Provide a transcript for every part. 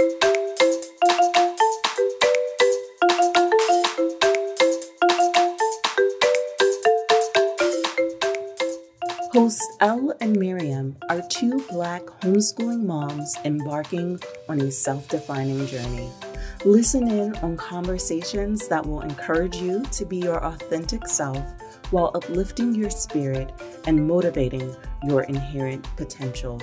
Hosts Elle and Miriam are two Black homeschooling moms embarking on a self defining journey. Listen in on conversations that will encourage you to be your authentic self while uplifting your spirit and motivating your inherent potential.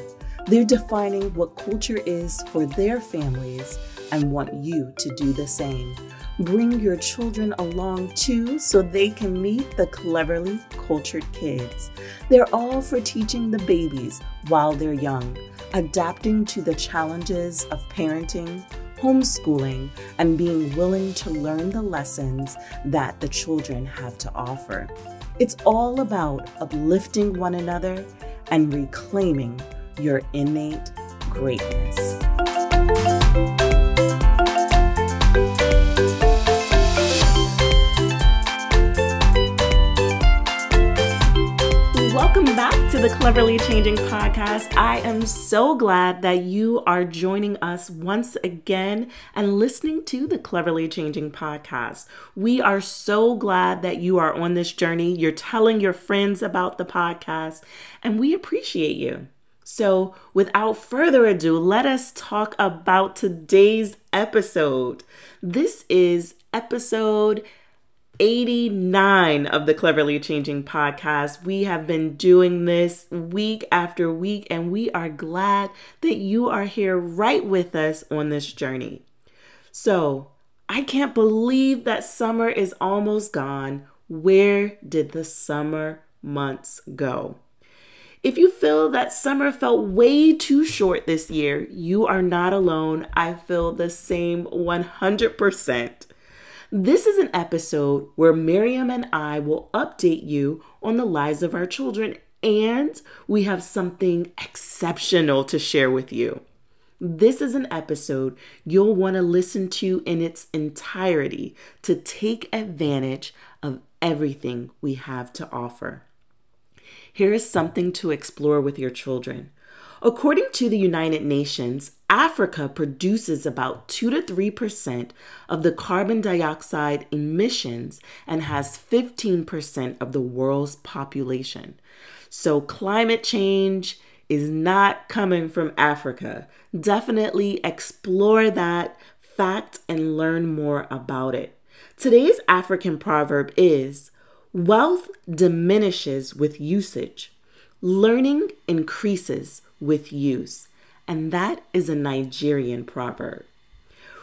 They're defining what culture is for their families and want you to do the same. Bring your children along too so they can meet the cleverly cultured kids. They're all for teaching the babies while they're young, adapting to the challenges of parenting, homeschooling, and being willing to learn the lessons that the children have to offer. It's all about uplifting one another and reclaiming your innate greatness. Welcome back to the Cleverly Changing podcast. I am so glad that you are joining us once again and listening to the Cleverly Changing podcast. We are so glad that you are on this journey. You're telling your friends about the podcast, and we appreciate you. So, without further ado, let us talk about today's episode. This is episode 89 of the Cleverly Changing podcast. We have been doing this week after week, and we are glad that you are here right with us on this journey. So, I can't believe that summer is almost gone. Where did the summer months go? If you feel that summer felt way too short this year, you are not alone. I feel the same 100%. This is an episode where Miriam and I will update you on the lives of our children, and we have something exceptional to share with you. This is an episode you'll want to listen to in its entirety to take advantage of everything we have to offer. Here is something to explore with your children. According to the United Nations, Africa produces about 2 to 3% of the carbon dioxide emissions and has 15% of the world's population. So, climate change is not coming from Africa. Definitely explore that fact and learn more about it. Today's African proverb is Wealth diminishes with usage, learning increases with use. And that is a Nigerian proverb.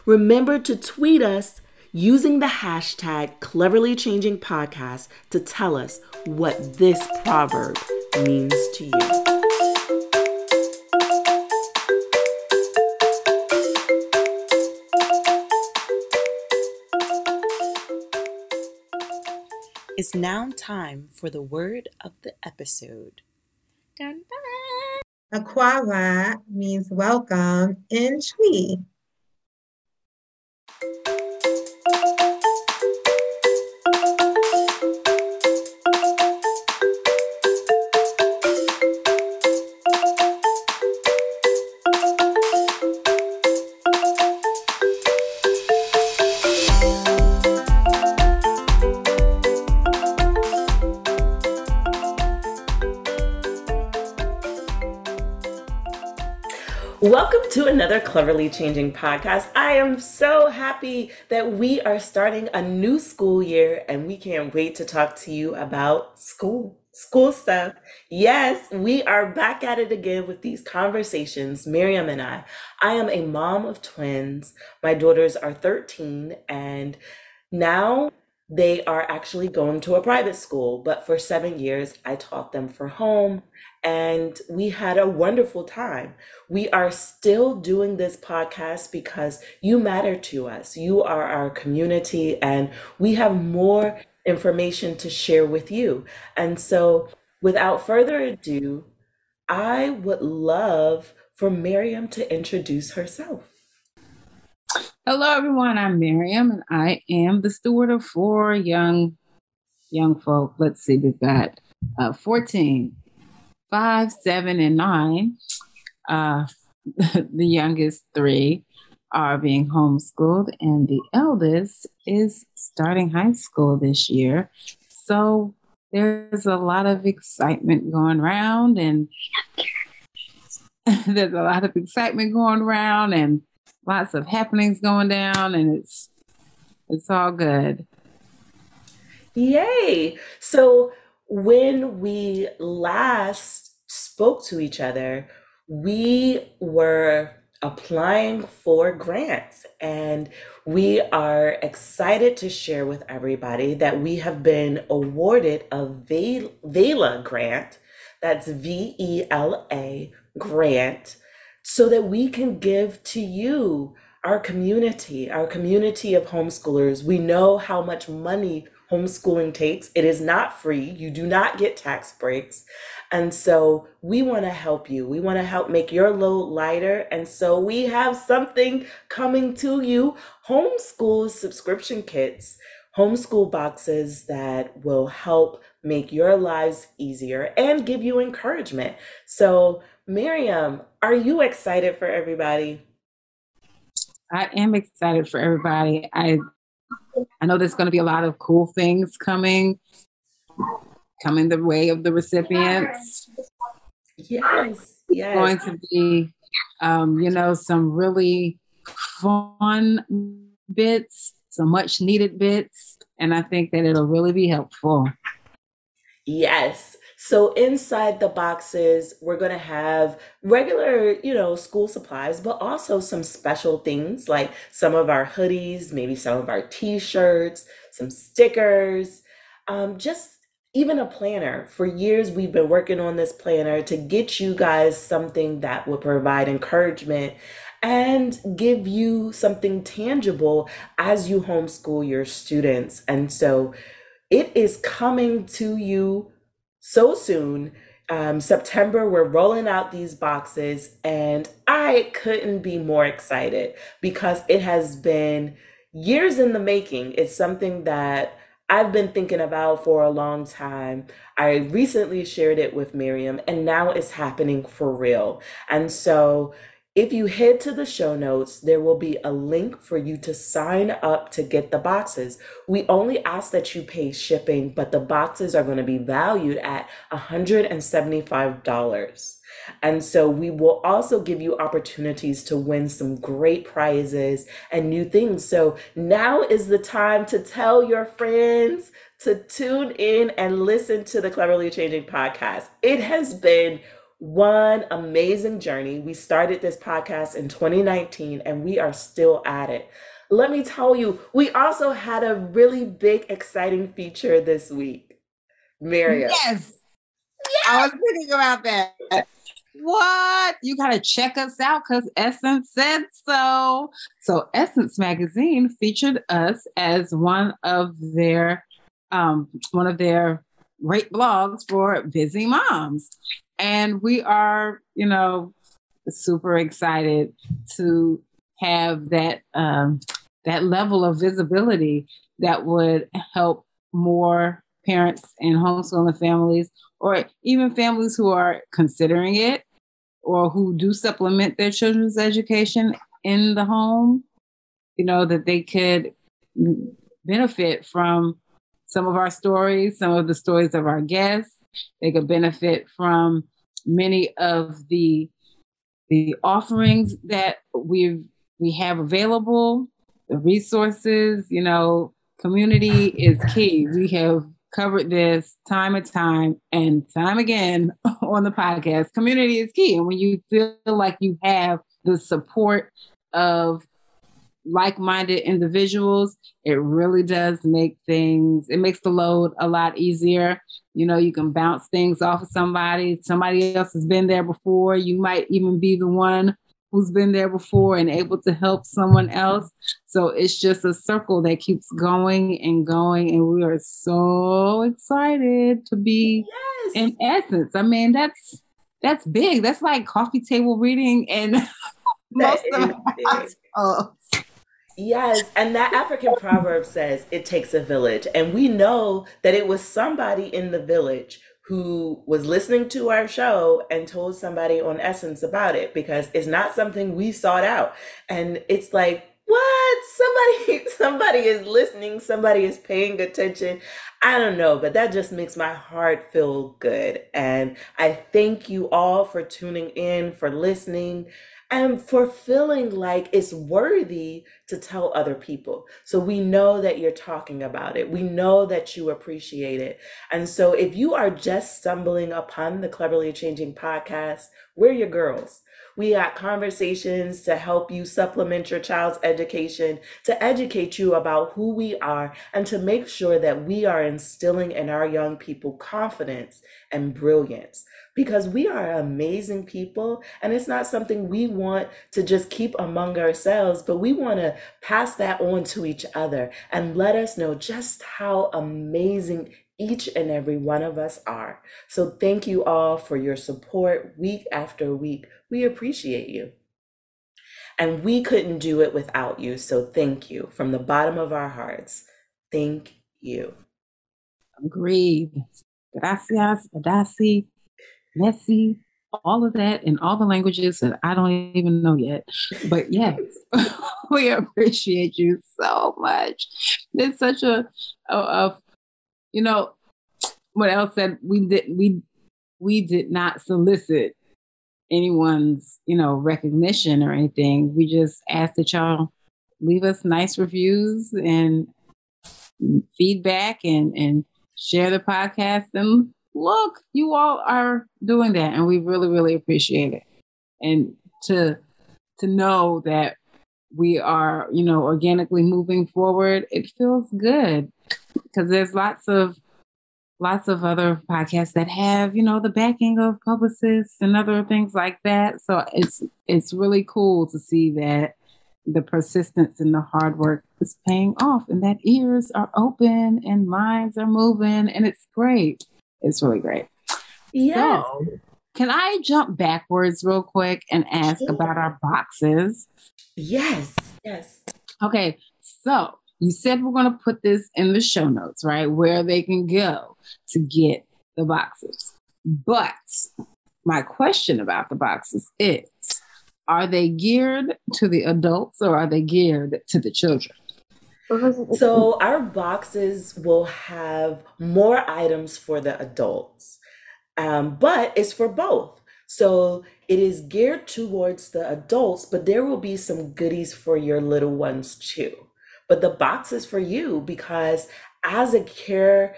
Remember to tweet us using the hashtag Cleverly Changing Podcast to tell us what this proverb means to you. It's now time for the word of the episode. Dun, dun. Akwaaba means welcome in Twi. Welcome to another Cleverly Changing podcast. I am so happy that we are starting a new school year and we can't wait to talk to you about school. School stuff. Yes, we are back at it again with these conversations, Miriam and I. I am a mom of twins. My daughters are 13 and now they are actually going to a private school, but for seven years I taught them for home and we had a wonderful time. We are still doing this podcast because you matter to us. You are our community, and we have more information to share with you. And so, without further ado, I would love for Miriam to introduce herself. Hello, everyone. I'm Miriam, and I am the steward of four young young folk. Let's see, we've got uh, 14 five, seven, and nine. Uh, the youngest three are being homeschooled, and the eldest is starting high school this year. So there's a lot of excitement going around, and there's a lot of excitement going around, and lots of happenings going down, and it's it's all good. Yay! So when we last spoke to each other, we were applying for grants. And we are excited to share with everybody that we have been awarded a VELA grant. That's V E L A grant, so that we can give to you, our community, our community of homeschoolers. We know how much money homeschooling takes. It is not free. You do not get tax breaks. And so we want to help you. We want to help make your load lighter. And so we have something coming to you homeschool subscription kits, homeschool boxes that will help make your lives easier and give you encouragement. So, Miriam, are you excited for everybody? I am excited for everybody. I I know there's going to be a lot of cool things coming coming the way of the recipients. Yes, yes. Going to be, um, you know, some really fun bits, some much needed bits, and I think that it'll really be helpful. Yes. So inside the boxes, we're going to have regular, you know, school supplies, but also some special things like some of our hoodies, maybe some of our t-shirts, some stickers, um, just even a planner. For years, we've been working on this planner to get you guys something that will provide encouragement and give you something tangible as you homeschool your students. And so it is coming to you so soon. Um, September, we're rolling out these boxes, and I couldn't be more excited because it has been years in the making. It's something that I've been thinking about for a long time. I recently shared it with Miriam, and now it's happening for real. And so, if you head to the show notes, there will be a link for you to sign up to get the boxes. We only ask that you pay shipping, but the boxes are going to be valued at $175. And so we will also give you opportunities to win some great prizes and new things. So now is the time to tell your friends to tune in and listen to the Cleverly Changing podcast. It has been one amazing journey. We started this podcast in 2019 and we are still at it. Let me tell you, we also had a really big, exciting feature this week. Miriam. Yes. yes. I was thinking about that. What? You got to check us out because Essence said so. So, Essence Magazine featured us as one of their um, one of their great blogs for busy moms. And we are, you know, super excited to have that um, that level of visibility that would help more parents and homeschooling families or even families who are considering it or who do supplement their children's education in the home, you know, that they could benefit from some of our stories, some of the stories of our guests. They could benefit from many of the the offerings that we we have available, the resources, you know, community is key. We have covered this time and time and time again on the podcast. Community is key. And when you feel like you have the support of like-minded individuals it really does make things it makes the load a lot easier you know you can bounce things off of somebody somebody else has been there before you might even be the one who's been there before and able to help someone else so it's just a circle that keeps going and going and we are so excited to be yes. in essence i mean that's that's big that's like coffee table reading and most of us Yes, and that African proverb says it takes a village. And we know that it was somebody in the village who was listening to our show and told somebody on Essence about it because it's not something we sought out. And it's like, what? Somebody somebody is listening, somebody is paying attention. I don't know, but that just makes my heart feel good. And I thank you all for tuning in, for listening and for feeling like it's worthy to tell other people. So we know that you're talking about it. We know that you appreciate it. And so if you are just stumbling upon the Cleverly Changing podcast, we're your girls. We got conversations to help you supplement your child's education, to educate you about who we are, and to make sure that we are instilling in our young people confidence and brilliance because we are amazing people and it's not something we want to just keep among ourselves, but we want to pass that on to each other and let us know just how amazing each and every one of us are. So thank you all for your support week after week. We appreciate you. And we couldn't do it without you. So thank you from the bottom of our hearts. Thank you. Agreed. Gracias, Adasi, Merci, all of that in all the languages that I don't even know yet. But yes, we appreciate you so much. It's such a, a, a you know, what else said we did we we did not solicit anyone's, you know, recognition or anything. We just asked that y'all leave us nice reviews and feedback and and share the podcast and look, you all are doing that, and we really, really appreciate it. And to to know that we are, you know, organically moving forward, it feels good because there's lots of lots of other podcasts that have, you know, the backing of publicists and other things like that. So it's it's really cool to see that the persistence and the hard work is paying off and that ears are open and minds are moving and it's great. It's really great. Yes. So, can I jump backwards real quick and ask Sure. about our boxes? Yes. Yes. Okay, so you said we're going to put this in the show notes, right? Where they can go to get the boxes. But my question about the boxes is are they geared to the adults or are they geared to the children? So our boxes will have more items for the adults, um, but it's for both. So it is geared towards the adults, but there will be some goodies for your little ones too. But the box is for you because as a care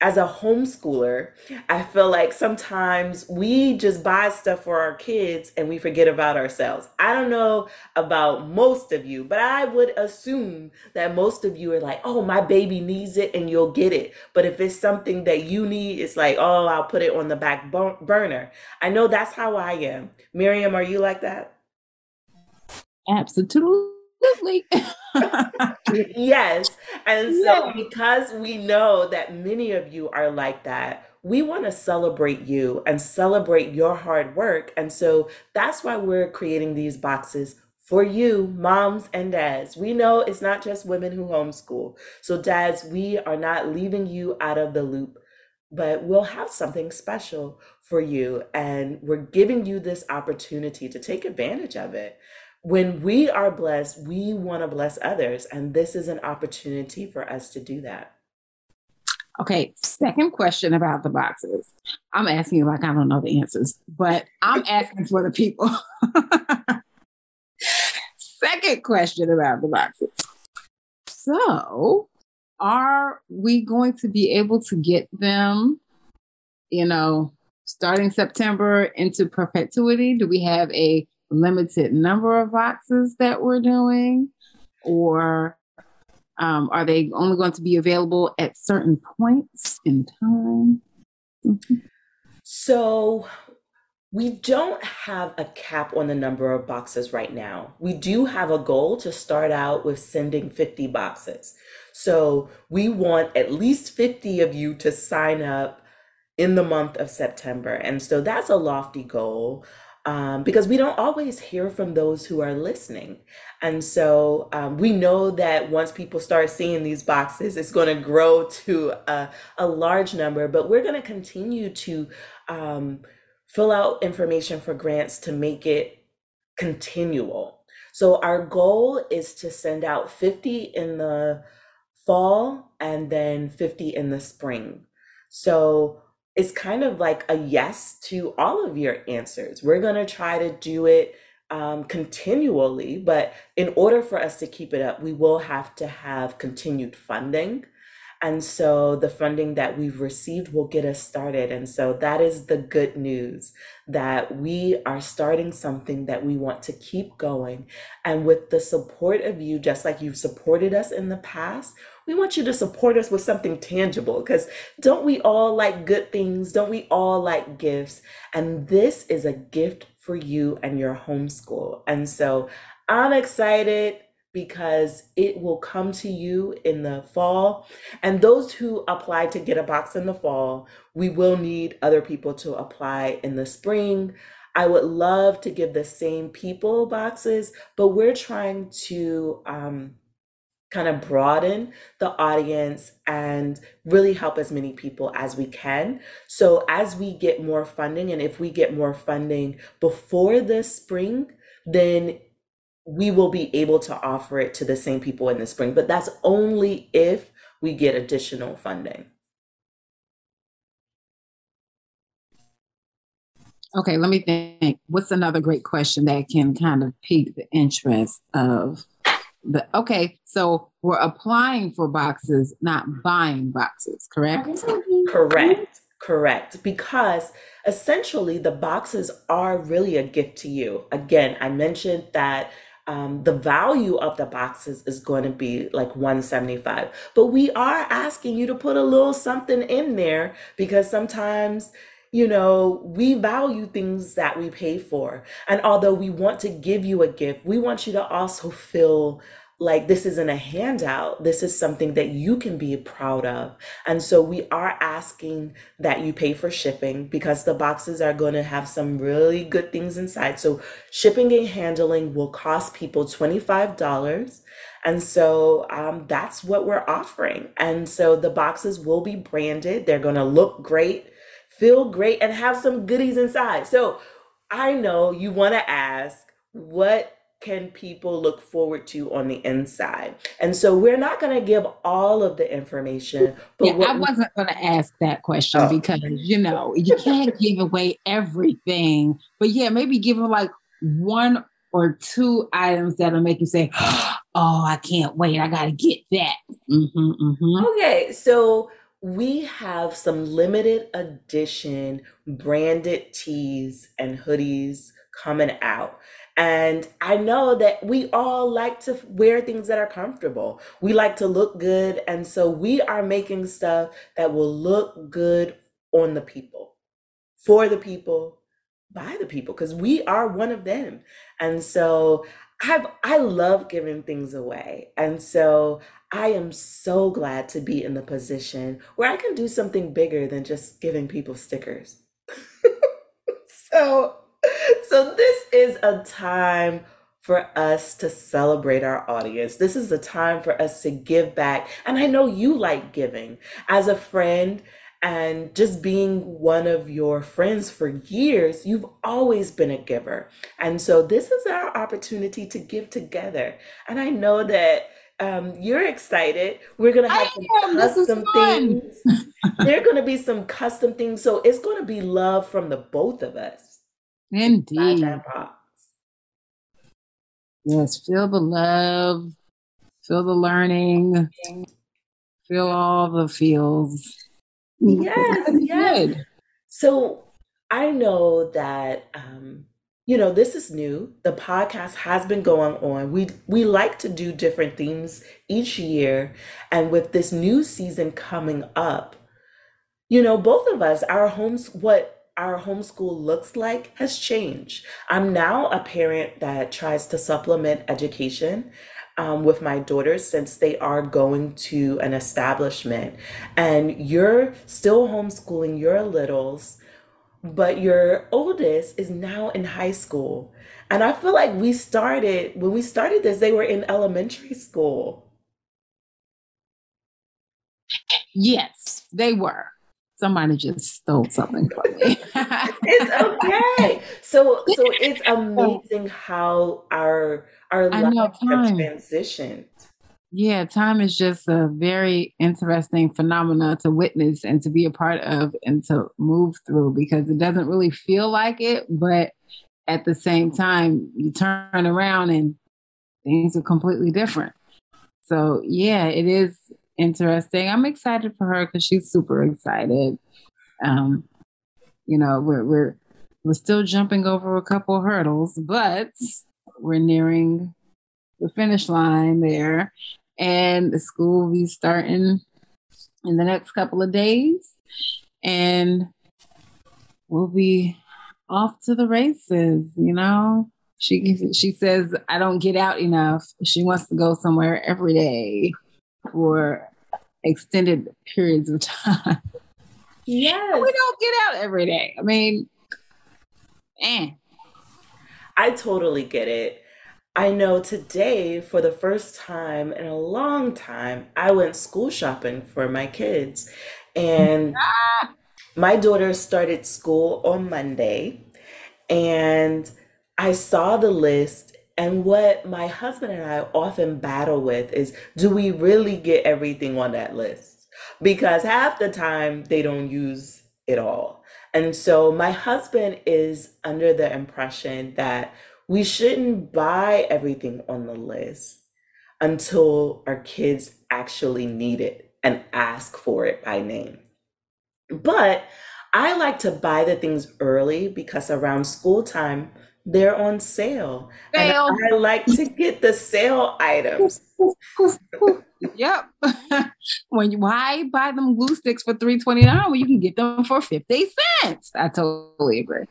as a homeschooler, I feel like sometimes we just buy stuff for our kids and we forget about ourselves. I don't know about most of you, but I would assume that most of you are like, oh, my baby needs it and you'll get it. But if it's something that you need, it's like, oh, I'll put it on the back burner. I know that's how I am. Miriam, are you like that? Absolutely. Yes. And so, Yeah. because we know that many of you are like that, we want to celebrate you and celebrate your hard work. And so, that's why we're creating these boxes for you, moms and dads. We know it's not just women who homeschool. So, dads, we are not leaving you out of the loop, but we'll have something special for you. And we're giving you this opportunity to take advantage of it when we are blessed, we want to bless others. And this is an opportunity for us to do that. Okay, second question about the boxes. I'm asking you like I don't know the answers, but I'm asking for the people. second question about the boxes. So, are we going to be able to get them, you know, starting September into perpetuity? Do we have a limited number of boxes that we're doing? Or um, are they only going to be available at certain points in time? So, we don't have a cap on the number of boxes right now. We do have a goal to start out with sending 50 boxes. So, we want at least 50 of you to sign up in the month of September. And so, that's a lofty goal. Um, because we don't always hear from those who are listening. And so um, we know that once people start seeing these boxes, it's going to grow to a, a, large number, but we're going to continue to um, fill out information for grants to make it continual. So our goal is to send out 50 in the fall and then 50 in the spring. So it's kind of like a yes to all of your answers. We're going to try to do it um, continually, but in order for us to keep it up, we will have to have continued funding. And so the funding that we've received will get us started. And so that is the good news that we are starting something that we want to keep going. And with the support of you, just like you've supported us in the past, we want you to support us with something tangible because don't we all like good things? Don't we all like gifts? And this is a gift for you and your homeschool. And so I'm excited because it will come to you in the fall. And those who apply to get a box in the fall, we will need other people to apply in the spring. I would love to give the same people boxes, but we're trying to um, kind of broaden the audience and really help as many people as we can. So, as we get more funding, and if we get more funding before the spring, then we will be able to offer it to the same people in the spring, but that's only if we get additional funding. Okay, let me think. What's another great question that can kind of pique the interest of the okay, so we're applying for boxes, not buying boxes, correct? Correct. Correct. Because essentially the boxes are really a gift to you. Again, I mentioned that um, the value of the boxes is going to be like 175 but we are asking you to put a little something in there because sometimes you know we value things that we pay for. And although we want to give you a gift we want you to also feel like this isn't a handout. This is something that you can be proud of. And so we are asking that you pay for shipping because the boxes are going to have some really good things inside. So shipping and handling will cost people $25 and so um, that's what we're offering. And so the boxes will be branded. They're going to look great feel great and have some goodies inside. So i know you want to ask what can people look forward to on the inside? And so we're not going to give all of the information. But yeah, I wasn't going to ask that question oh. because, you know, you can't give away everything. But yeah, maybe give them like one or two items that'll make you say, oh, I can't wait. I got to get that. Mm-hmm, mm-hmm. Okay. So we have some limited edition branded tees and hoodies coming out. And I know that we all like to wear things that are comfortable. We like to look good. And so we are making stuff that will look good on the people, for the people, by the people, because we are one of them. And so I've, I love giving things away. And so I am so glad to be in the position where I can do something bigger than just giving people stickers. so so this is a time for us to celebrate our audience. This is a time for us to give back. And I know you like giving as a friend and just being one of your friends for years, you've always been a giver. And so this is our opportunity to give together. And I know that um, you're excited. We're gonna have I some am. custom things. there are gonna be some custom things. So it's gonna be love from the both of us. Indeed. Yes, feel the love, feel the learning, feel all the feels. Yes, yes. So I know that um, you know this is new. The podcast has been going on. We we like to do different themes each year, and with this new season coming up, you know, both of us, our homes, what our homeschool looks like has changed. I'm now a parent that tries to supplement education um, with my daughters since they are going to an establishment. And you're still homeschooling your littles but your oldest is now in high school. And I feel like we started, when we started this, they were in elementary school. Yes, they were. Somebody just stole something from me. it's okay. So so it's amazing how our our I know, lives have time. transitioned. Yeah, time is just a very interesting phenomena to witness and to be a part of and to move through because it doesn't really feel like it, but at the same time, you turn around and things are completely different. So, yeah, it is interesting. I'm excited for her because she's super excited. Um, you know, we're we're we're still jumping over a couple hurdles, but we're nearing the finish line there. And the school will be starting in the next couple of days. And we'll be off to the races, you know. She she says I don't get out enough. She wants to go somewhere every day for extended periods of time. Yes. We don't get out every day. I mean, eh. I totally get it. I know today, for the first time in a long time, I went school shopping for my kids. And my daughter started school on Monday. And I saw the list. And what my husband and I often battle with is do we really get everything on that list? Because half the time they don't use it all. And so my husband is under the impression that we shouldn't buy everything on the list until our kids actually need it and ask for it by name. But I like to buy the things early because around school time, they're on sale. And Sale. I like to get the sale items. yep. when you why buy them glue sticks for three twenty nine when you can get them for fifty cents? I totally agree.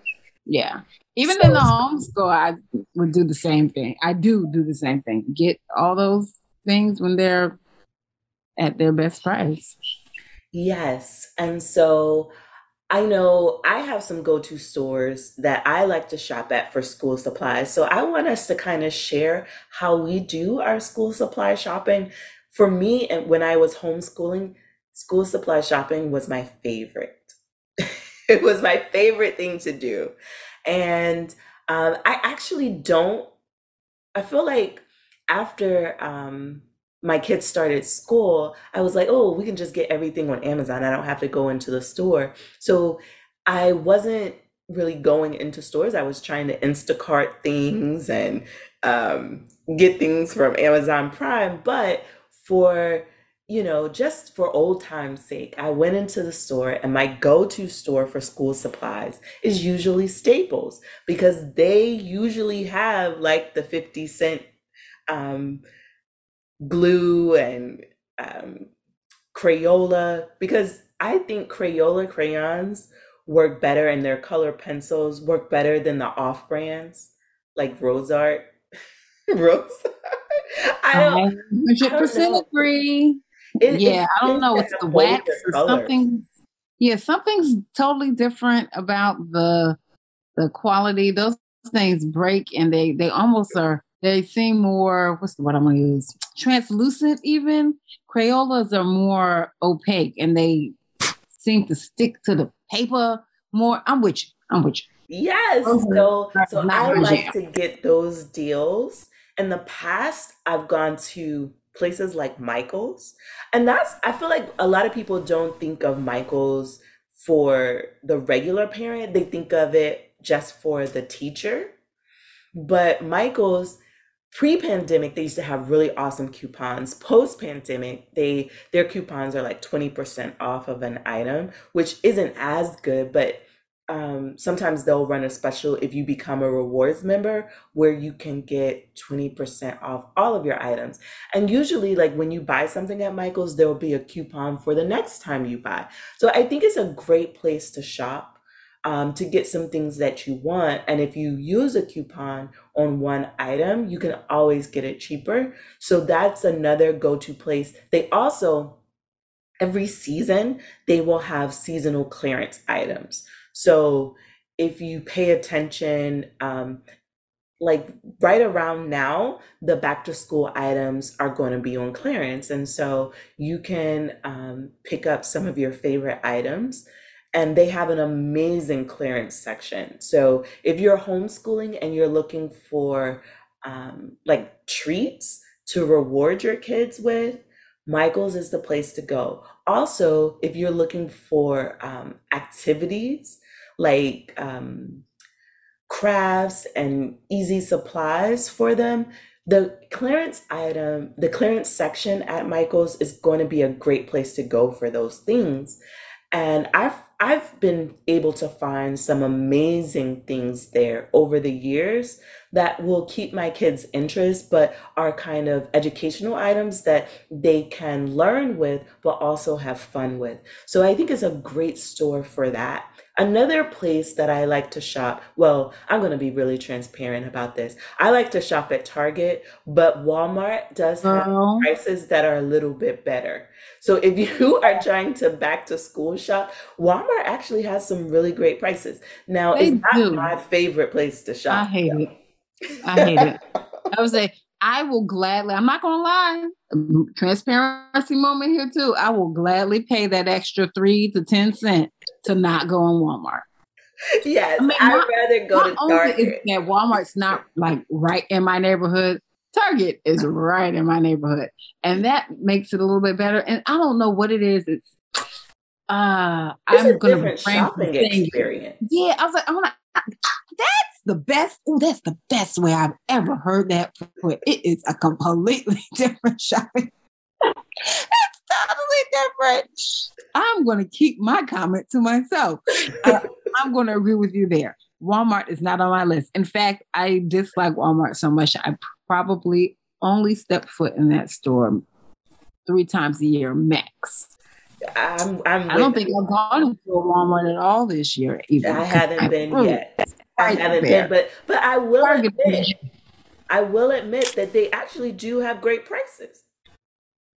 Yeah. Even in the homeschool, I would do the same thing. I do do the same thing. Get all those things when they're at their best price. Yes. And so I know I have some go to stores that I like to shop at for school supplies. So I want us to kind of share how we do our school supply shopping. For me, and when I was homeschooling, school supply shopping was my favorite. it was my favorite thing to do. And um, I actually don't, I feel like after um, my kids started school, I was like, oh, we can just get everything on Amazon. I don't have to go into the store. So I wasn't really going into stores. I was trying to Instacart things and um, get things from Amazon Prime. But for, you know, just for old time's sake, I went into the store and my go to store for school supplies is usually Staples because they usually have like the 50 cent um, glue and um, Crayola because I think Crayola crayons work better and their color pencils work better than the off brands like Rose Art. Rose. I don't, I 100% don't agree. It, it Yeah, I don't know. It's the wax or colors. something. Yeah, something's totally different about the the quality. Those things break and they they almost are they seem more what's the word I'm gonna use? Translucent even. Crayolas are more opaque and they seem to stick to the paper more. I'm with you. I'm with you. Yes. Mhm. So so I like to get those deals. In the past, I've gone to places like Michael's. And that's I feel like a lot of people don't think of Michael's for the regular parent. They think of it just for the teacher. But Michael's pre-pandemic they used to have really awesome coupons. Post-pandemic, they their coupons are like 20% off of an item, which isn't as good, but um, sometimes they'll run a special if you become a rewards member where you can get 20% off all of your items. And usually, like when you buy something at Michael's, there will be a coupon for the next time you buy. So I think it's a great place to shop um, to get some things that you want. And if you use a coupon on one item, you can always get it cheaper. So that's another go to place. They also, every season, they will have seasonal clearance items. So if you pay attention, um, like right around now, the back to school items are going to be on clearance. And so you can um, pick up some of your favorite items. And they have an amazing clearance section. So if you're homeschooling and you're looking for um, like treats to reward your kids with, Michael's is the place to go. Also, if you're looking for um, activities like um, crafts and easy supplies for them, the clearance item, the clearance section at Michael's is going to be a great place to go for those things. And I've I've been able to find some amazing things there over the years that will keep my kids' interest, but are kind of educational items that they can learn with, but also have fun with. So I think it's a great store for that. Another place that I like to shop, well, I'm going to be really transparent about this. I like to shop at Target, but Walmart does have Girl. prices that are a little bit better. So if you are trying to back to school shop, Walmart actually has some really great prices. Now, They it's not do. my favorite place to shop. I hate it. I hate it. I would say I will gladly. I'm not gonna lie. Transparency moment here too. I will gladly pay that extra three to ten cent to not go on Walmart. Yes, I mean, I'd not- rather go to Not only is Target. that Walmart's not like right in my neighborhood. Target is right in my neighborhood, and that makes it a little bit better. And I don't know what it is. It's uh, It's I'm a gonna different shopping experience. Yeah, I was like, I'm like, that's the best. Oh, that's the best way I've ever heard that put. It is a completely different shopping. it's totally different. I'm going to keep my comment to myself. Uh, I'm going to agree with you there. Walmart is not on my list. In fact, I dislike Walmart so much. I probably only step foot in that store three times a year max. I'm, I'm I don't think I've gone to a Walmart at all this year either. I haven't I been really- yet. I Right haven't there. been, but but I will Target admit, I will admit that they actually do have great prices.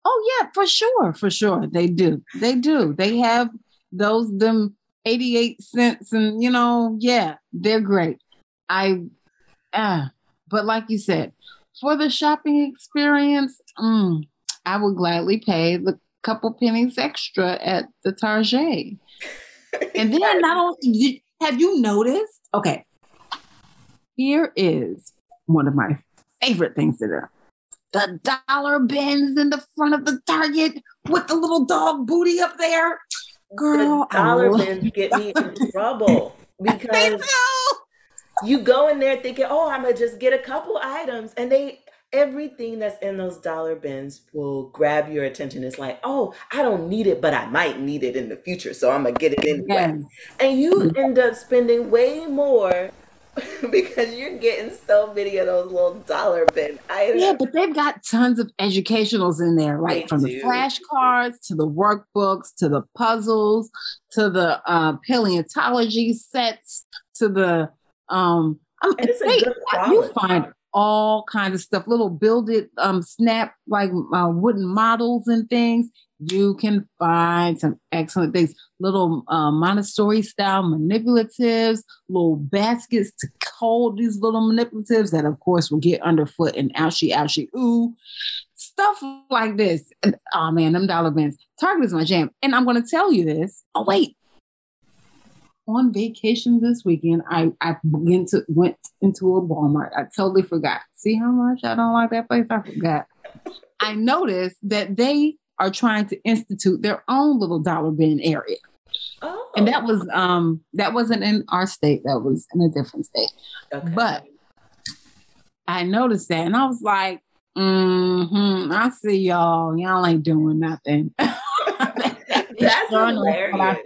Oh yeah, for sure, for sure. They do. They do. They have those them 88 cents and you know, yeah, they're great. I uh but like you said, for the shopping experience, mm, I would gladly pay the couple pennies extra at the Target. And then not only have you noticed? Okay. Here is one of my favorite things to do. the dollar bins in the front of the Target with the little dog booty up there. Girl, the dollar bins get me in trouble because you go in there thinking, "Oh, I'm gonna just get a couple items," and they everything that's in those dollar bins will grab your attention. It's like, "Oh, I don't need it, but I might need it in the future, so I'm gonna get it anyway." Yes. And you mm-hmm. end up spending way more because you're getting so many of those little dollar bin items. Yeah, but they've got tons of educationals in there, right? They From do. the flashcards to the workbooks to the puzzles to the uh, paleontology sets to the um. I'm, And it's a they- you find all kinds of stuff, little build it, um, snap like uh, wooden models and things. You can find some excellent things, little uh, Montessori style manipulatives, little baskets to hold these little manipulatives that, of course, will get underfoot and ouchie, ouchie, ooh. Stuff like this. And, oh man, them dollar bins. Target is my jam. And I'm going to tell you this. Oh, wait. On vacation this weekend, I, I began to went into a Walmart. I totally forgot. See how much I don't like that place? I forgot. I noticed that they are trying to institute their own little dollar bin area. Oh, And that was um that wasn't in our state, that was in a different state. okay. But I noticed that and I was like, mm-hmm, I see y'all. Y'all ain't doing nothing. That's Sure enough, what I hilarious.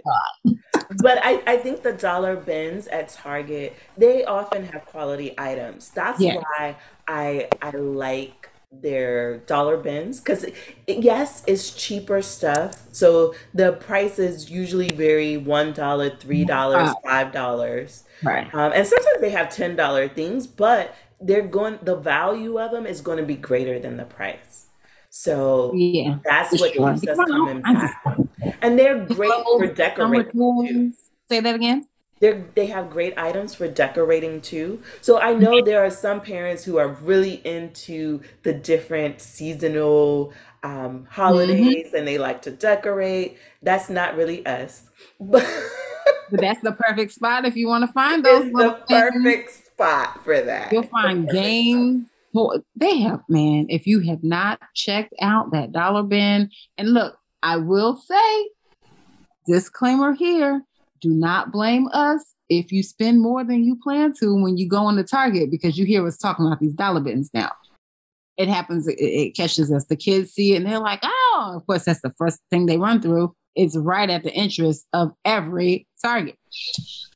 But I, I think the dollar bins at Target, they often have quality items. That's Yeah. why I I like their dollar bins because yes, it's cheaper stuff. So the prices usually vary one dollar, three dollars, five dollars, Right. um, and sometimes they have ten dollar things. But they're going the value of them is going to be greater than the price. So Yeah. that's what sure. keeps us coming back. And they're great for decorating Say that again. They they have great items for decorating too. So I know there are some parents who are really into the different seasonal um, holidays mm-hmm. and they like to decorate. That's not really us, but. but that's the perfect spot if you want to find those. It's the perfect things. spot for that. You'll find games. Well, they have, man. If you have not checked out that dollar bin, and look, I will say, disclaimer here: do not blame us if you spend more than you plan to when you go into Target because you hear us talking about these dollar bins now. It happens, it, it catches us. The kids see it and they're like, oh, of course, that's the first thing they run through. It's right at the interest of every Target.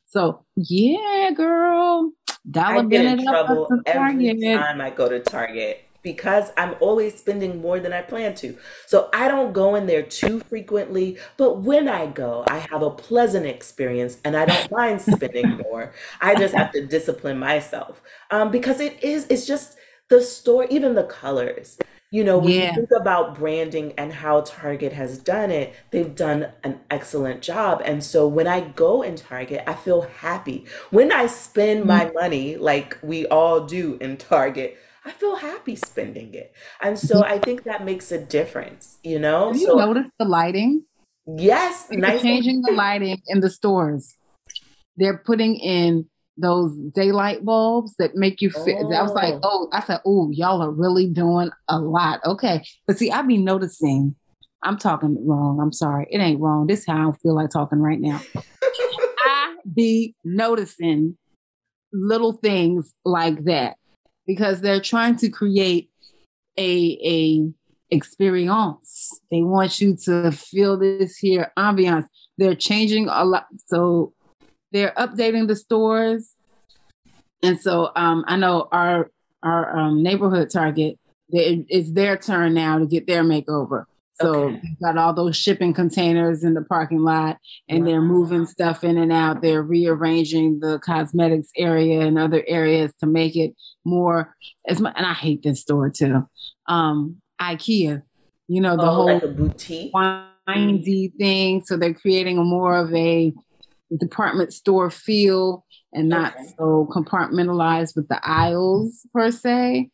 So, yeah, girl, dollar bin it up every time I go to Target because I'm always spending more than I plan to. So I don't go in there too frequently, but when I go, I have a pleasant experience and I don't mind spending more. I just have to discipline myself um, because it is, it's just the store, even the colors. You know, when yeah. you think about branding and how Target has done it, they've done an excellent job. And so when I go in Target, I feel happy. When I spend my mm-hmm. money, like we all do in Target, I feel happy spending it. And so mm-hmm. I think that makes a difference, you know? Have you so, notice the lighting? Yes. They're nice changing the lighting in the stores. They're putting in those daylight bulbs that make you feel. Oh. I was like, oh. oh, I said, oh, y'all are really doing a lot. Okay. But see, I be noticing, I'm talking wrong. I'm sorry. It ain't wrong. This is how I feel like talking right now. I be noticing little things like that because they're trying to create a a experience. They want you to feel this here ambiance. They're changing a lot. So they're updating the stores. And so um, I know our our um, neighborhood target, it's their turn now to get their makeover. So okay. got all those shipping containers in the parking lot and wow. they're moving stuff in and out. They're rearranging the cosmetics area and other areas to make it more as much and I hate this store too. Um IKEA, you know, the oh, whole like boutique windy thing. So they're creating a more of a department store feel and not okay. so compartmentalized with the aisles per se.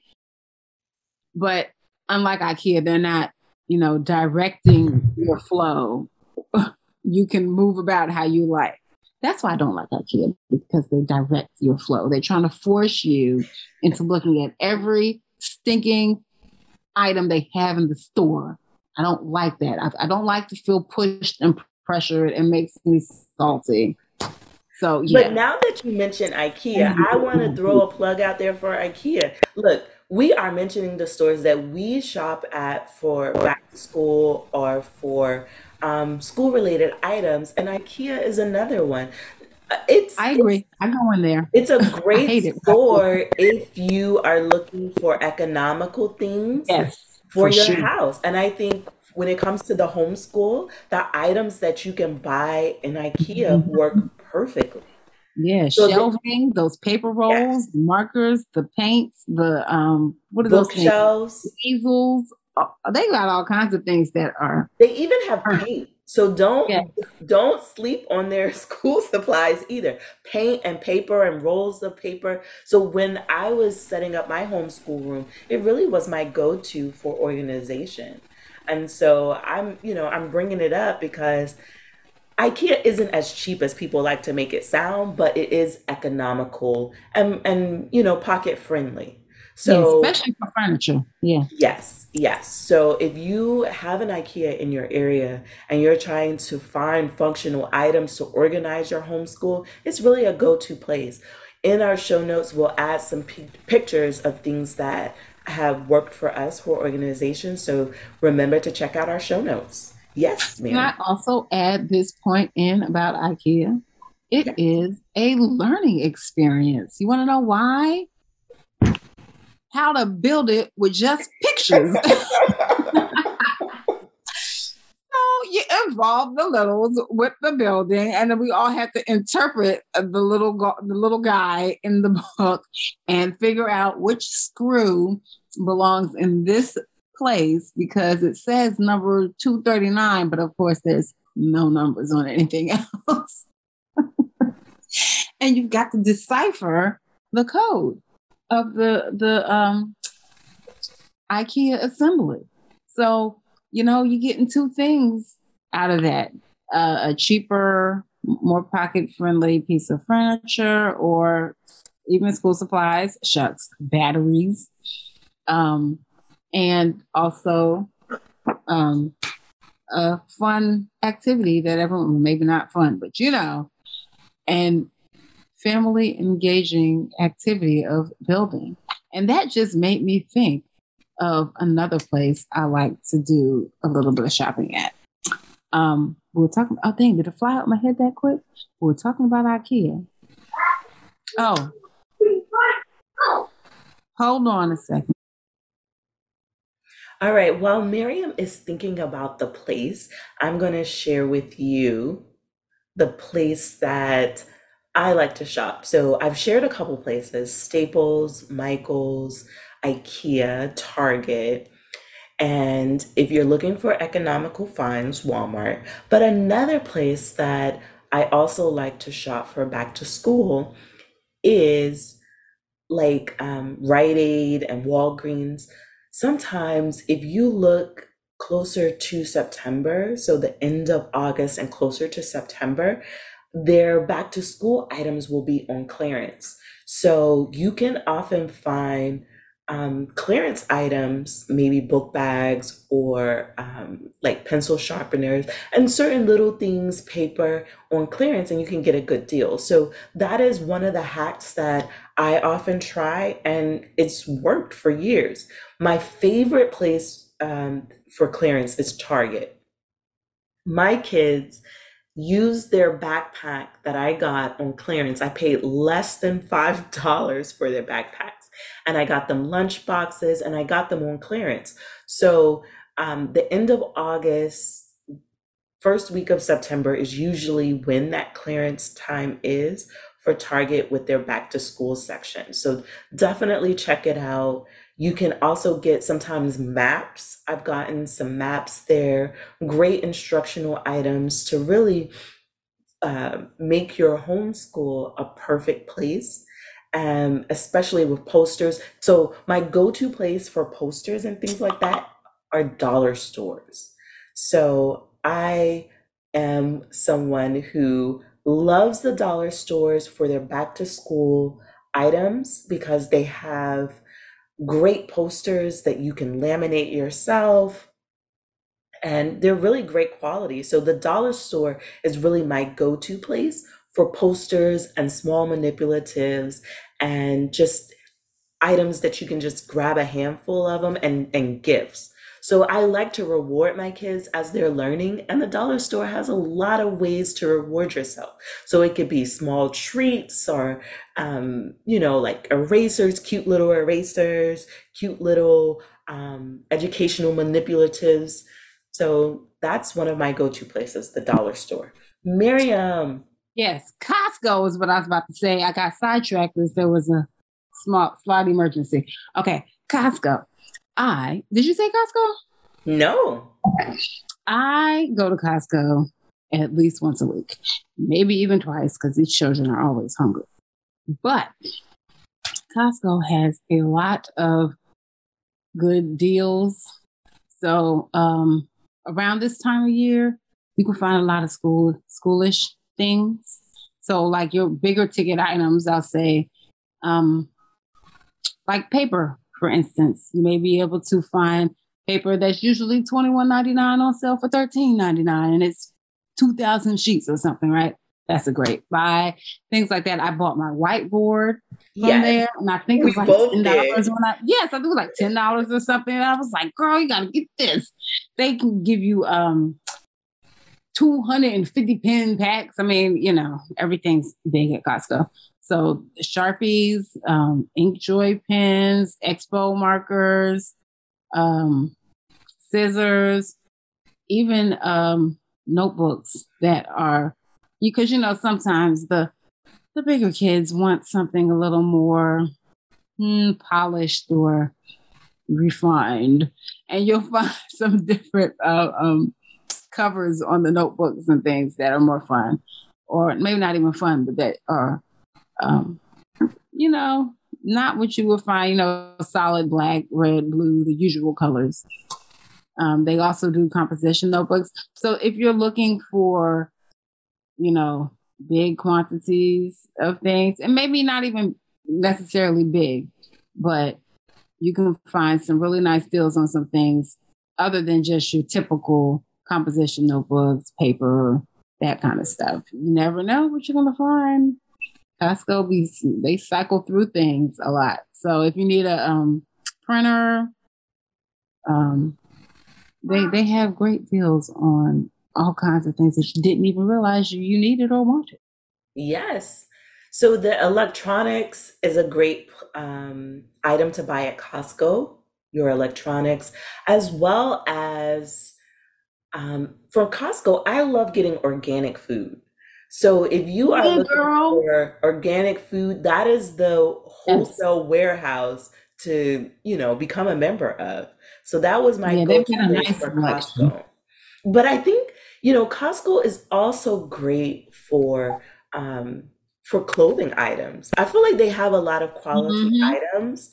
But unlike IKEA, they're not you know, directing your flow. you can move about how you like. That's why I don't like IKEA because they direct your flow. They're trying to force you into looking at every stinking item they have in the store. I don't like that. I, I don't like to feel pushed and pressured. It makes me salty. So, yeah. But now that you mention IKEA, mm-hmm. I want to throw a plug out there for IKEA. Look, we are mentioning the stores that we shop at for back to school or for um, school related items, and IKEA is another one. Uh, it's I agree. I go in there. It's a great store if you are looking for economical things yes, for, for your sure. house. And I think when it comes to the homeschool, the items that you can buy in IKEA mm-hmm. work perfectly. Yeah, so shelving, the, those paper rolls, markers, the paints, the um, what are those bookshelves, easels. Oh, they got all kinds of things that are. They even have paint. So don't yeah. don't sleep on their school supplies either. Paint and paper and rolls of paper. So when I was setting up my homeschool room, it really was my go-to for organization. And so I'm, you know, I'm bringing it up because IKEA isn't as cheap as people like to make it sound, but it is economical and and you know pocket friendly. So yeah, especially for furniture. Yeah. Yes, yes. So if you have an IKEA in your area and you're trying to find functional items to organize your homeschool, it's really a go-to place. In our show notes, we'll add some p- pictures of things that have worked for us for organization. So remember to check out our show notes. Yes, ma'am. Can I also add this point in about IKEA? It yes. is a learning experience. You want to know why? How to build it with just pictures. so you involve the littles with the building, and then we all have to interpret the little go- the little guy in the book and figure out which screw belongs in this place because it says number 239, but of course there's no numbers on anything else. and you've got to decipher the code of the the um IKEA assembly. So, you know, you're getting two things out of that. Uh, a cheaper, more pocket friendly piece of furniture or even school supplies, shucks, batteries, um, and also um, a fun activity that everyone, maybe not fun, but you know, and family engaging activity of building. And that just made me think of another place I like to do a little bit of shopping at. Um, we were talking, oh dang, did it fly out my head that quick? We were talking about IKEA. Oh, hold on a second. All right, while Miriam is thinking about the place, I'm going to share with you the place that I like to shop. So I've shared a couple places Staples, Michaels, IKEA, Target. And if you're looking for economical finds, Walmart. But another place that I also like to shop for back to school is like um, Rite Aid and Walgreens. Sometimes, if you look closer to September, so the end of August and closer to September, their back to school items will be on clearance. So you can often find um, clearance items, maybe book bags or um, like pencil sharpeners and certain little things, paper on clearance, and you can get a good deal. So that is one of the hacks that I often try, and it's worked for years. My favorite place um, for clearance is Target. My kids use their backpack that I got on clearance. I paid less than $5 for their backpacks. And I got them lunch boxes and I got them on clearance. So um, the end of August, first week of September is usually when that clearance time is for Target with their back to school section. So definitely check it out. You can also get sometimes maps. I've gotten some maps there, great instructional items to really uh, make your homeschool a perfect place, um, especially with posters. So, my go to place for posters and things like that are dollar stores. So, I am someone who loves the dollar stores for their back to school items because they have great posters that you can laminate yourself and they're really great quality. So the dollar store is really my go-to place for posters and small manipulatives and just items that you can just grab a handful of them and and gifts. So I like to reward my kids as they're learning, and the dollar store has a lot of ways to reward yourself. So it could be small treats or, um, you know, like erasers, cute little erasers, cute little um, educational manipulatives. So that's one of my go to places, the dollar store. Miriam. Yes, Costco is what I was about to say. I got sidetracked as there was a small slight emergency. Okay, Costco. I did you say Costco? No. I go to Costco at least once a week, maybe even twice because these children are always hungry. But Costco has a lot of good deals. So um, around this time of year, you can find a lot of school schoolish things. So like your bigger ticket items, I'll say, um, like paper for instance, you may be able to find paper that's usually $21.99 on sale for $13.99 and it's 2,000 sheets or something, right? That's a great buy. Things like that. I bought my whiteboard from yes. there, and I think it was like ten dollars when I yes, I think it was like ten dollars or something. And I was like, girl, you gotta get this. They can give you um 250 pen packs. I mean, you know, everything's big at Costco. So Sharpies, um, Inkjoy pens, Expo markers, um, scissors, even um, notebooks that are because you know sometimes the the bigger kids want something a little more hmm, polished or refined, and you'll find some different uh, um, covers on the notebooks and things that are more fun. or maybe not even fun, but that are, um, you know, not what you would find, you know, solid black, red, blue, the usual colors. Um, they also do composition notebooks. So if you're looking for, you know, big quantities of things, and maybe not even necessarily big, but you can find some really nice deals on some things other than just your typical composition notebooks, paper, that kind of stuff. You never know what you're gonna find. Costco be they cycle through things a lot. So if you need a um, printer, um, they they have great deals on all kinds of things that you didn't even realize you, you needed or wanted. Yes. So the electronics is a great um, item to buy at Costco. Your electronics, as well as um, from Costco. I love getting organic food. So if you are Hey, looking girl. for organic food, that is the wholesale warehouse to you know become a member of. So that was my Yeah, go-to nice for selection. Costco. But I think you know Costco is also great for um, for clothing items. I feel like they have a lot of quality Mhm. items,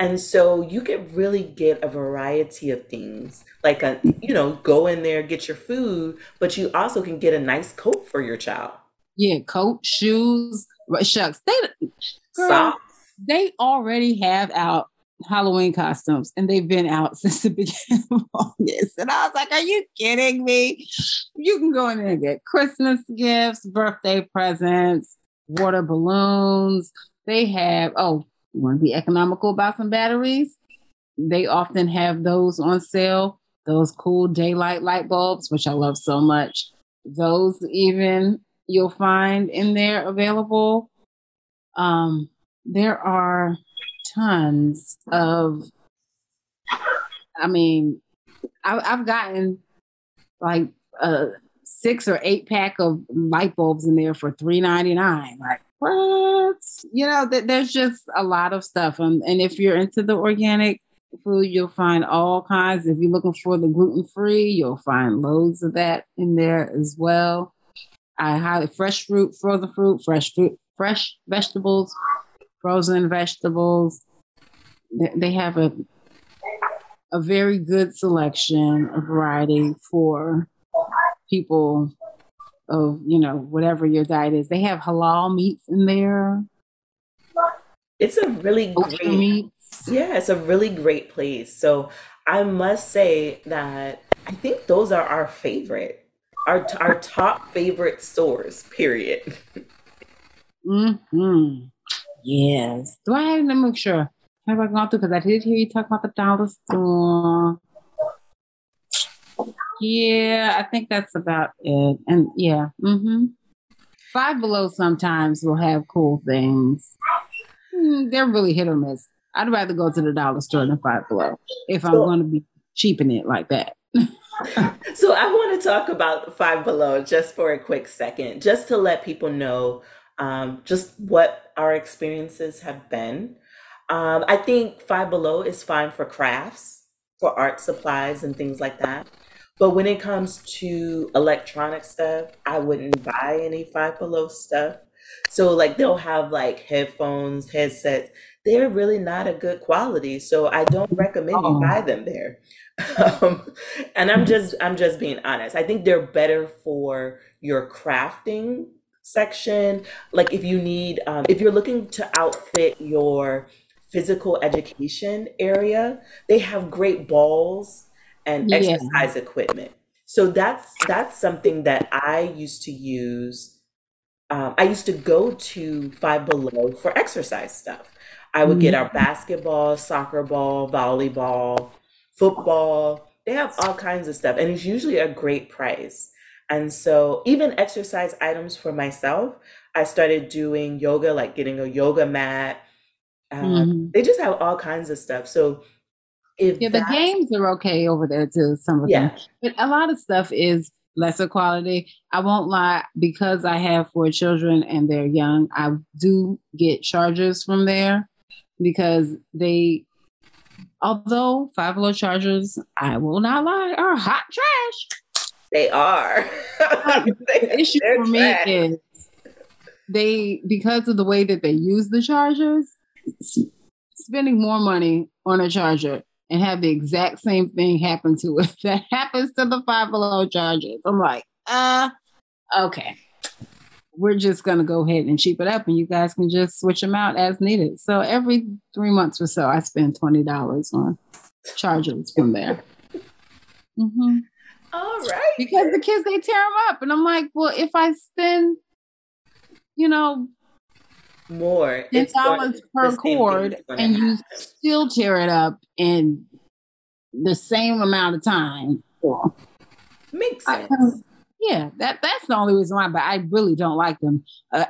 and so you can really get a variety of things. Like a you know go in there get your food, but you also can get a nice coat for your child. Yeah, coat, shoes, shucks. They girl, Socks. they already have out Halloween costumes and they've been out since the beginning of August. And I was like, Are you kidding me? You can go in there and get Christmas gifts, birthday presents, water balloons. They have, oh, you want to be economical about some batteries? They often have those on sale, those cool daylight light bulbs, which I love so much. Those even you'll find in there available. Um, there are tons of, I mean, I, I've gotten like a six or eight pack of light bulbs in there for three ninety nine. Like what? You know, th- there's just a lot of stuff. Um, and if you're into the organic food, you'll find all kinds. If you're looking for the gluten free, you'll find loads of that in there as well. I highly fresh fruit, frozen fruit, fresh fruit, fresh vegetables, frozen vegetables. They, have a a very good selection, a variety for people of you know whatever your diet is. They have halal meats in there, It's a really kosher great meats. Yeah, it's a really great place. So I must say that I think those are our favorite, our our top favorite stores. Period. hmm Yes. Do I have to make sure? Have I gone through? Because I did hear you talk about the dollar store. Yeah, I think that's about it. And yeah, mm-hmm. Five Below sometimes will have cool things. Mm, they're really hit or miss. I'd rather go to the dollar store than Five Below if I'm So- going to be cheaping it like that. So I want to talk about Five Below just for a quick second, just to let people know um, just what our experiences have been. Um, I think Five Below is fine for crafts, for art supplies and things like that. But when it comes to electronic stuff, I wouldn't buy any Five Below stuff. So like they'll have like headphones, headsets. They're really not a good quality, so I don't recommend you Oh. buy them there. Um, and I'm just I'm just being honest. I think they're better for your crafting section. Like if you need um, if you're looking to outfit your physical education area, they have great balls and Yeah. exercise equipment. So that's that's something that I used to use. Um, I used to go to Five Below for exercise stuff. I would get our basketball, soccer ball, volleyball, football. They have all kinds of stuff, and it's usually a great price. And so, even exercise items for myself, I started doing yoga, like getting a yoga mat. Um, Mhm. They just have all kinds of stuff. So, if Yeah, the games are okay over there too. Some of them, but a lot of stuff is lesser quality. I won't lie because I have four children and they're young. I do get chargers from there because they, although Five Below chargers, I will not lie, are hot trash. they are. The issue for me is they because of the way that they use the chargers, spending more money on a charger and have the exact same thing happen to it that happens to the five below chargers. I'm like, uh, okay. We're just gonna go ahead and cheap it up, and you guys can just switch them out as needed. So every three months or so, I spend twenty dollars on chargers from there. Mm-hmm. All right. Because the kids they tear them up, and I'm like, well, if I spend, you know, more ten dollars per cord, and you still tear it up in the same amount of time, well, makes sense. I, yeah, that that's the only reason why. But I really don't like them. Uh,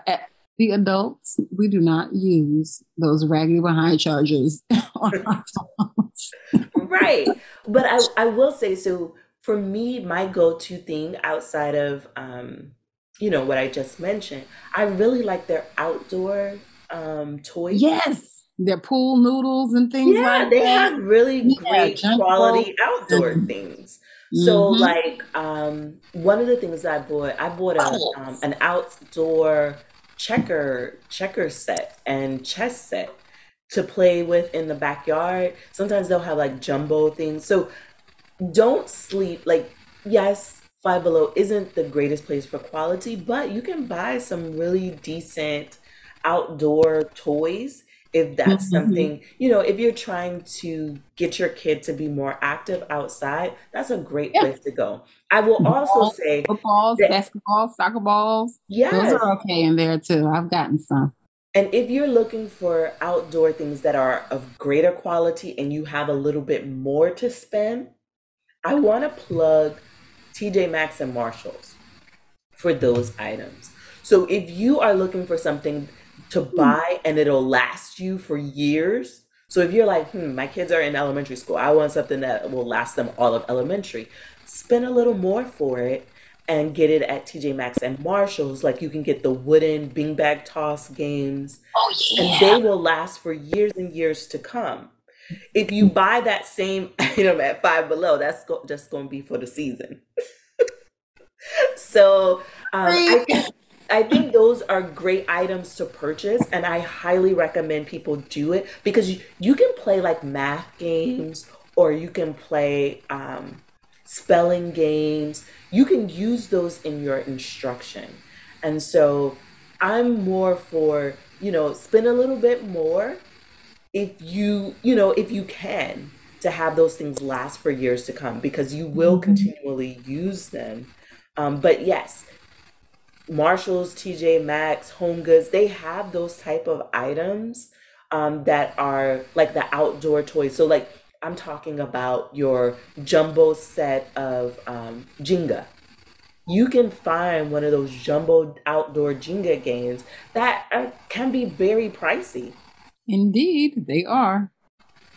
the adults, we do not use those raggedy behind chargers on our phones. right. But I, I will say so for me, my go-to thing outside of um, you know, what I just mentioned, I really like their outdoor um toys. Yes. Their pool noodles and things yeah, like they that. have really yeah, great quality outdoor mm-hmm. things. So mm-hmm. like um one of the things I bought, I bought a um, an outdoor checker checker set and chess set to play with in the backyard. Sometimes they'll have like jumbo things. So don't sleep like yes, Five Below isn't the greatest place for quality, but you can buy some really decent outdoor toys if that's mm-hmm. something you know if you're trying to get your kid to be more active outside that's a great yeah. place to go. I will also say footballs that, basketball soccer balls yeah those are okay in there too. I've gotten some. And if you're looking for outdoor things that are of greater quality and you have a little bit more to spend i want to plug tj maxx and marshalls for those items so if you are looking for something to hmm. buy and it'll last you for years. So if you're like, hmm, my kids are in elementary school, I want something that will last them all of elementary, spend a little more for it and get it at TJ Maxx and Marshalls. Like you can get the wooden bing bag toss games. Oh yeah. And they will last for years and years to come. If you buy that same item at five below, that's go- just going to be for the season. so um, I, I think those are great items to purchase, and I highly recommend people do it because you, you can play like math games or you can play um, spelling games. You can use those in your instruction. And so I'm more for, you know, spend a little bit more if you, you know, if you can to have those things last for years to come because you will mm-hmm. continually use them. Um, but yes, Marshalls, TJ Maxx, Home Goods, they have those type of items um, that are like the outdoor toys. So like I'm talking about your jumbo set of um, Jenga. You can find one of those jumbo outdoor Jenga games that uh, can be very pricey. Indeed, they are.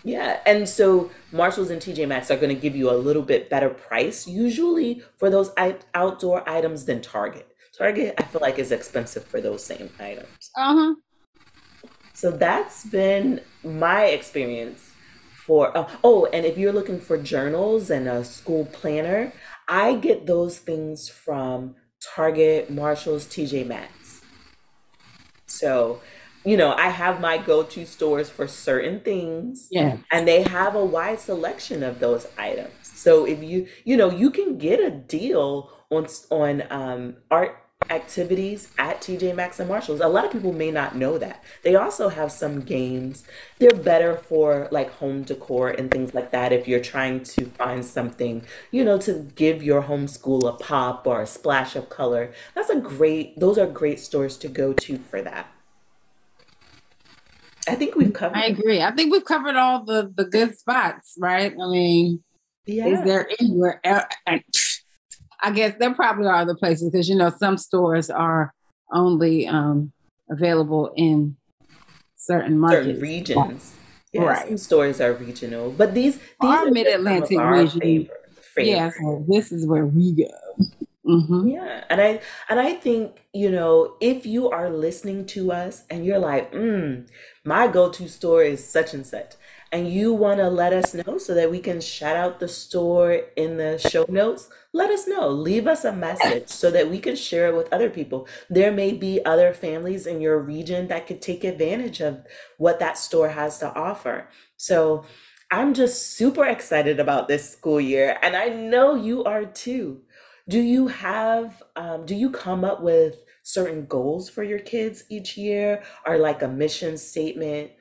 Yeah, and so Marshalls and TJ Maxx are going to give you a little bit better price usually for those outdoor items than Target. Target, I feel like, is expensive for those same items. Uh huh. So that's been my experience for. Uh, oh, and if you're looking for journals and a school planner, I get those things from Target, Marshalls, TJ Maxx. So, you know, I have my go-to stores for certain things. Yeah. And they have a wide selection of those items. So if you, you know, you can get a deal on on um, art activities at TJ Maxx and Marshalls. A lot of people may not know that. They also have some games. They're better for like home decor and things like that if you're trying to find something, you know, to give your homeschool a pop or a splash of color. That's a great those are great stores to go to for that. I think we've covered I agree. I think we've covered all the the good spots, right? I mean, yeah. is there anywhere I guess there probably are other places because you know some stores are only um, available in certain markets, certain regions. Yeah, right. Some stores are regional, but these, these are Mid Atlantic region. Favor, favor. Yeah, so this is where we go. Mm-hmm. Yeah, and I and I think you know if you are listening to us and you're like, mm, my go-to store is such and such, and you want to let us know so that we can shout out the store in the show notes, let us know. Leave us a message so that we can share it with other people. There may be other families in your region that could take advantage of what that store has to offer. So I'm just super excited about this school year, and I know you are too. Do you have, um, do you come up with certain goals for your kids each year or like a mission statement?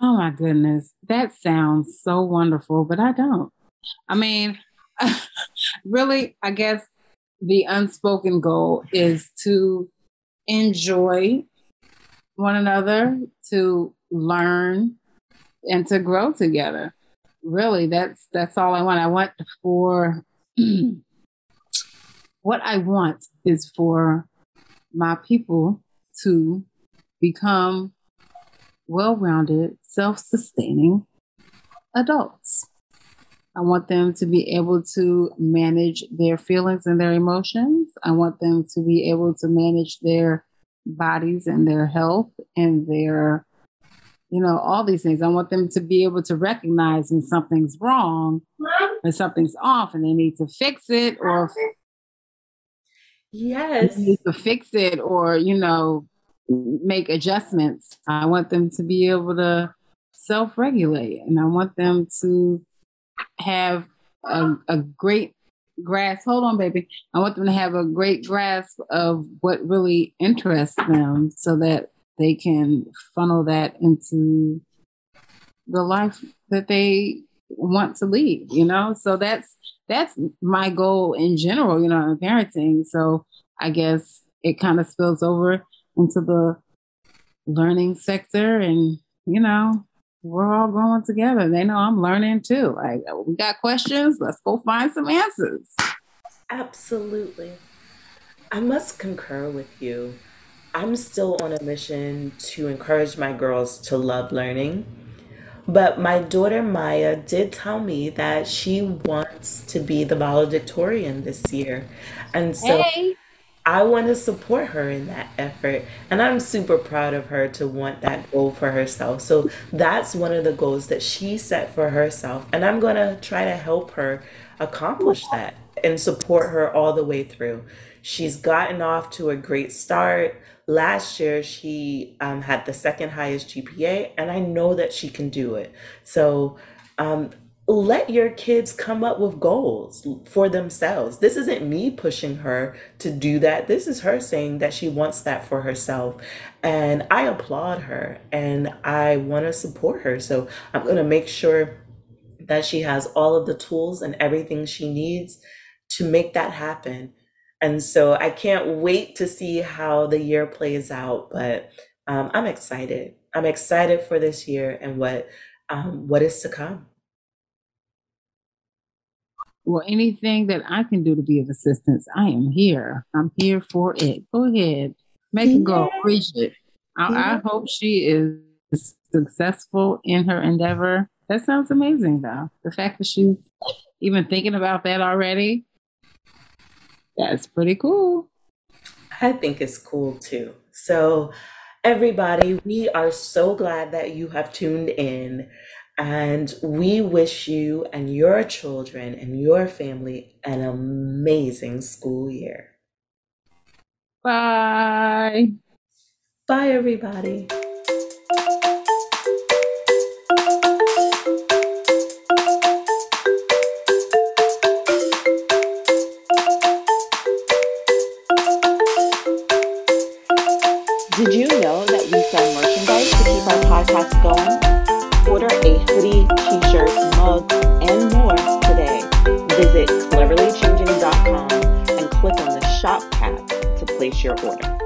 Oh my goodness. That sounds so wonderful, but I don't. I mean, really, I guess the unspoken goal is to enjoy one another, to learn and to grow together. Really, that's that's all I want. I want for what I want is for my people to become well rounded, self sustaining adults. I want them to be able to manage their feelings and their emotions. I want them to be able to manage their bodies and their health and their, you know, all these things. I want them to be able to recognize when something's wrong and something's off and they need to fix it or Yes. to fix it or, you know, make adjustments. I want them to be able to self regulate and I want them to have a, a great grasp. Hold on, baby. I want them to have a great grasp of what really interests them so that they can funnel that into the life that they want to lead, you know? So that's that's my goal in general, you know, in parenting. So I guess it kind of spills over into the learning sector and you know we're all growing together. They know i'm learning too. Like oh, we got questions let's go find some answers. Absolutely. I must concur with you. I'm still on a mission to encourage my girls to love learning but my daughter Maya did tell me that she wants to be the valedictorian this year. And so hey I want to support her in that effort. And I'm super proud of her to want that goal for herself. So that's one of the goals that she set for herself. And I'm going to try to help her accomplish that and support her all the way through. She's gotten off to a great start. Last year, she um, had the second highest GPA, and I know that she can do it. So, um, let your kids come up with goals for themselves. This isn't me pushing her to do that. This is her saying that she wants that for herself. And I applaud her and I want to support her. So I'm going to make sure that she has all of the tools and everything she needs to make that happen. And so I can't wait to see how the year plays out, but um, I'm excited. I'm excited for this year and what um, what is to come. Well, anything that I can do to be of assistance, I am here. I'm here for it. Go ahead, make it go. reach it. I, I hope she is successful in her endeavor. That sounds amazing, though. The fact that she's even thinking about that already, that's pretty cool. I think it's cool too. So, everybody, we are so glad that you have tuned in. And we wish you and your children and your family an amazing school year. Bye. Bye, everybody. Did you know that we sell merchandise to keep our podcast going? Order a hoodie, t-shirt, mug, and more today. Visit cleverlychanging.com and click on the shop tab to place your order.